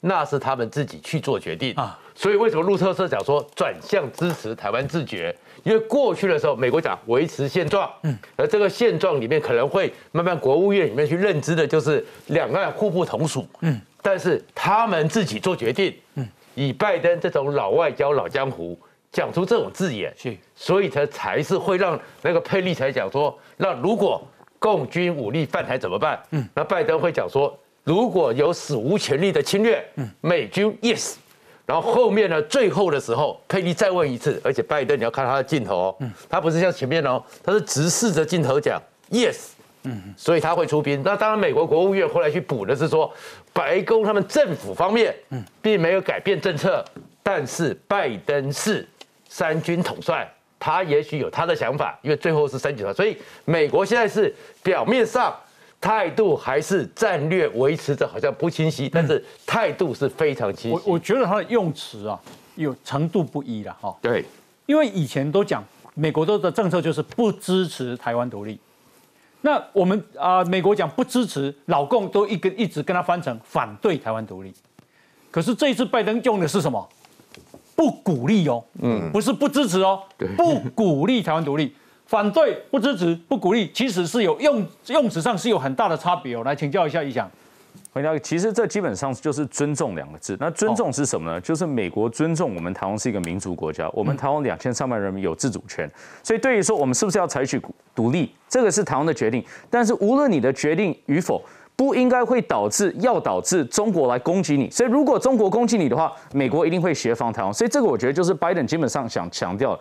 那是他们自己去做决定。啊。所以为什么路特社讲说转向支持台湾自决？因为过去的时候，美国讲维持现状，嗯，而这个现状里面可能会慢慢国务院里面去认知的就是两岸互不同属，嗯。但是他们自己做决定，嗯，以拜登这种老外交、老江湖讲出这种字眼，是，所以才才是会让那个佩利才讲说，那如果共军武力犯台怎么办？嗯，那拜登会讲说，如果有史无前例的侵略，嗯，美军 yes。然后后面呢，最后的时候，佩利再问一次，而且拜登你要看他的镜头哦，嗯。他不是像前面哦，他是直视着镜头讲 yes，嗯，所以他会出兵。那当然，美国国务院后来去补的是说，白宫他们政府方面，嗯，并没有改变政策，但是拜登是三军统帅，他也许有他的想法，因为最后是三军统所以美国现在是表面上。态度还是战略维持着，好像不清晰，但是态度是非常清晰。我我觉得他的用词啊，有程度不一了哈。对，因为以前都讲美国的政策就是不支持台湾独立，那我们啊，美国讲不支持，老共都一个一直跟他翻成反对台湾独立。可是这一次拜登用的是什么？不鼓励哦，嗯，不是不支持哦，不鼓励台湾独立。反对、不支持、不鼓励，其实是有用用词上是有很大的差别哦。来请教一下，一翔。回答，其实这基本上就是尊重两个字。那尊重是什么呢？就是美国尊重我们台湾是一个民族国家，我们台湾两千三百人民有自主权。所以对于说我们是不是要采取独立，这个是台湾的决定。但是无论你的决定与否，不应该会导致要导致中国来攻击你。所以如果中国攻击你的话，美国一定会协防台湾。所以这个我觉得就是拜登基本上想强调。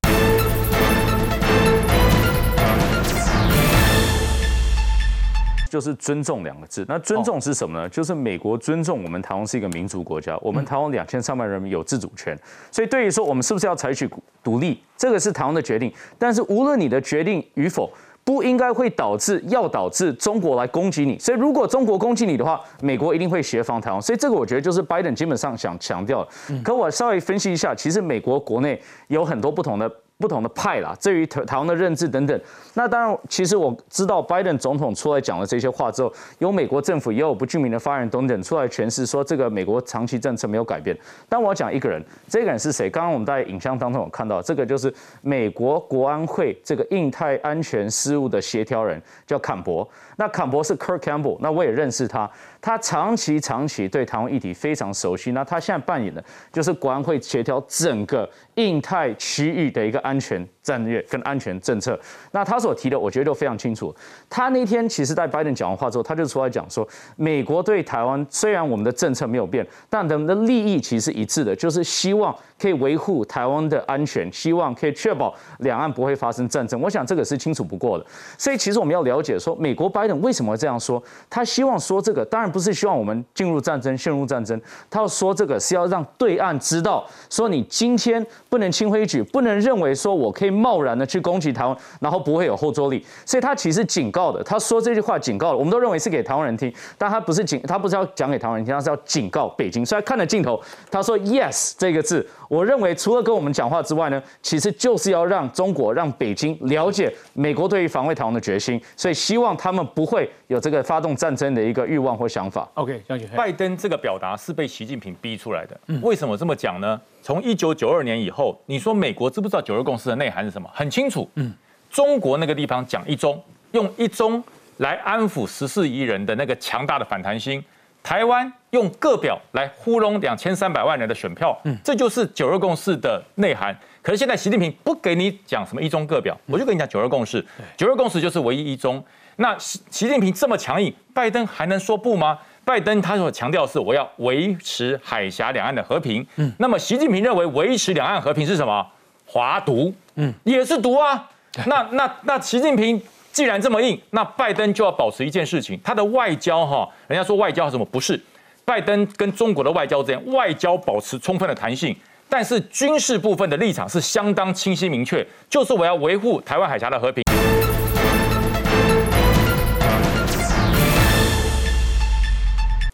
就是尊重两个字。那尊重是什么呢？就是美国尊重我们台湾是一个民族国家，我们台湾两千三百人民有自主权。所以对于说我们是不是要采取独立，这个是台湾的决定。但是无论你的决定与否，不应该会导致要导致中国来攻击你。所以如果中国攻击你的话，美国一定会协防台湾。所以这个我觉得就是拜登基本上想强调。可我稍微分析一下，其实美国国内有很多不同的。不同的派啦，至于台台湾的认知等等，那当然，其实我知道拜登总统出来讲了这些话之后，有美国政府也有不具名的发言人等等出来诠释说，这个美国长期政策没有改变。但我要讲一个人，这个人是谁？刚刚我们在影像当中有看到，这个就是美国国安会这个印太安全事务的协调人，叫坎博。那坎博是 Kirk Campbell，那我也认识他。他长期长期对台湾议题非常熟悉，那他现在扮演的就是国安会协调整个印太区域的一个安全战略跟安全政策。那他所提的，我觉得都非常清楚。他那天其实在拜登讲完话之后，他就出来讲说，美国对台湾虽然我们的政策没有变，但我们的利益其实一致的，就是希望可以维护台湾的安全，希望可以确保两岸不会发生战争。我想这个是清楚不过的。所以其实我们要了解说，美国拜登为什么会这样说？他希望说这个，当然。不是希望我们进入战争、陷入战争。他要说这个是要让对岸知道，说你今天不能轻挥举，不能认为说我可以贸然的去攻击台湾，然后不会有后坐力。所以他其实警告的，他说这句话警告了，我们都认为是给台湾人听，但他不是警，他不是要讲给台湾人听，他是要警告北京。所以看着镜头，他说 “yes” 这个字，我认为除了跟我们讲话之外呢，其实就是要让中国、让北京了解美国对于防卫台湾的决心，所以希望他们不会有这个发动战争的一个欲望或想。想法 OK，拜登这个表达是被习近平逼出来的。为什么这么讲呢？从一九九二年以后，你说美国知不知道九二共识的内涵是什么？很清楚。嗯，中国那个地方讲一中，用一中来安抚十四亿人的那个强大的反弹心；台湾用个表来糊弄两千三百万人的选票。嗯，这就是九二共识的内涵。可是现在习近平不给你讲什么一中个表，我就跟你讲九二共识。九二共识就是唯一一中。那习习近平这么强硬，拜登还能说不吗？拜登他所强调是我要维持海峡两岸的和平。嗯，那么习近平认为维持两岸和平是什么？华独，嗯，也是独啊。那那那习近平既然这么硬，那拜登就要保持一件事情，他的外交哈，人家说外交什么不是？拜登跟中国的外交之间，外交保持充分的弹性，但是军事部分的立场是相当清晰明确，就是我要维护台湾海峡的和平。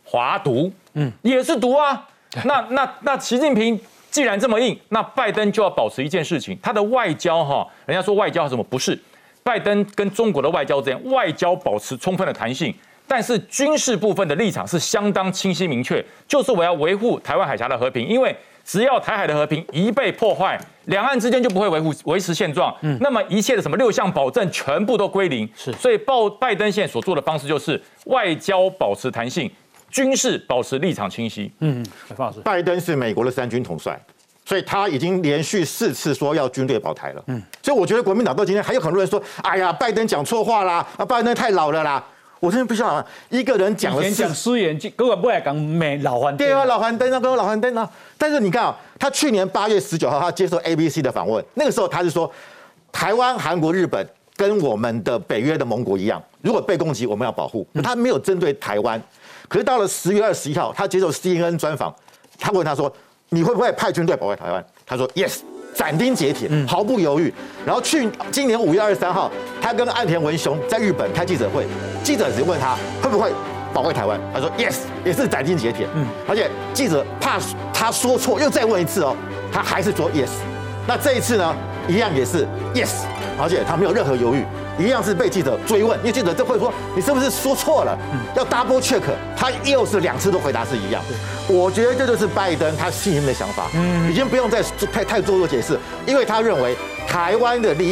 华独，嗯，也是独啊。那那那，习近平既然这么硬，那拜登就要保持一件事情，他的外交哈，人家说外交什么不是？拜登跟中国的外交这样，外交保持充分的弹性，但是军事部分的立场是相当清晰明确，就是我要维护台湾海峡的和平，因为只要台海的和平一被破坏，两岸之间就不会维护维持现状，嗯，那么一切的什么六项保证全部都归零，是，所以报拜登现在所做的方式就是外交保持弹性。军事保持立场清晰。嗯，拜登是美国的三军统帅，所以他已经连续四次说要军队保台了。嗯，所以我觉得国民党到今天还有很多人说，哎呀，拜登讲错话啦，啊，拜登太老了啦。我真的不知道，一个人讲了讲失言，根本不爱讲美老还对啊，老还灯啊，跟老还灯啊。但是你看啊，他去年八月十九号他接受 ABC 的访问，那个时候他是说，台湾、韩国、日本跟我们的北约的盟国一样，如果被攻击，我们要保护。他没有针对台湾。可是到了十月二十一号，他接受 CNN 专访，他问他说：“你会不会派军队保卫台湾？”他说：“Yes，斩钉截铁，毫不犹豫。”然后去今年五月二十三号，他跟岸田文雄在日本开记者会，记者只问他会不会保卫台湾，他说：“Yes，也是斩钉截铁。”嗯，而且记者怕他说错，又再问一次哦，他还是说 Yes。那这一次呢，一样也是 Yes，而且他没有任何犹豫。一样是被记者追问，因为记者就会说你是不是说错了，要 double check。他又是两次都回答是一样。我觉得这就是拜登他心里面的想法，已经不用再太太多做解释，因为他认为台湾的利益。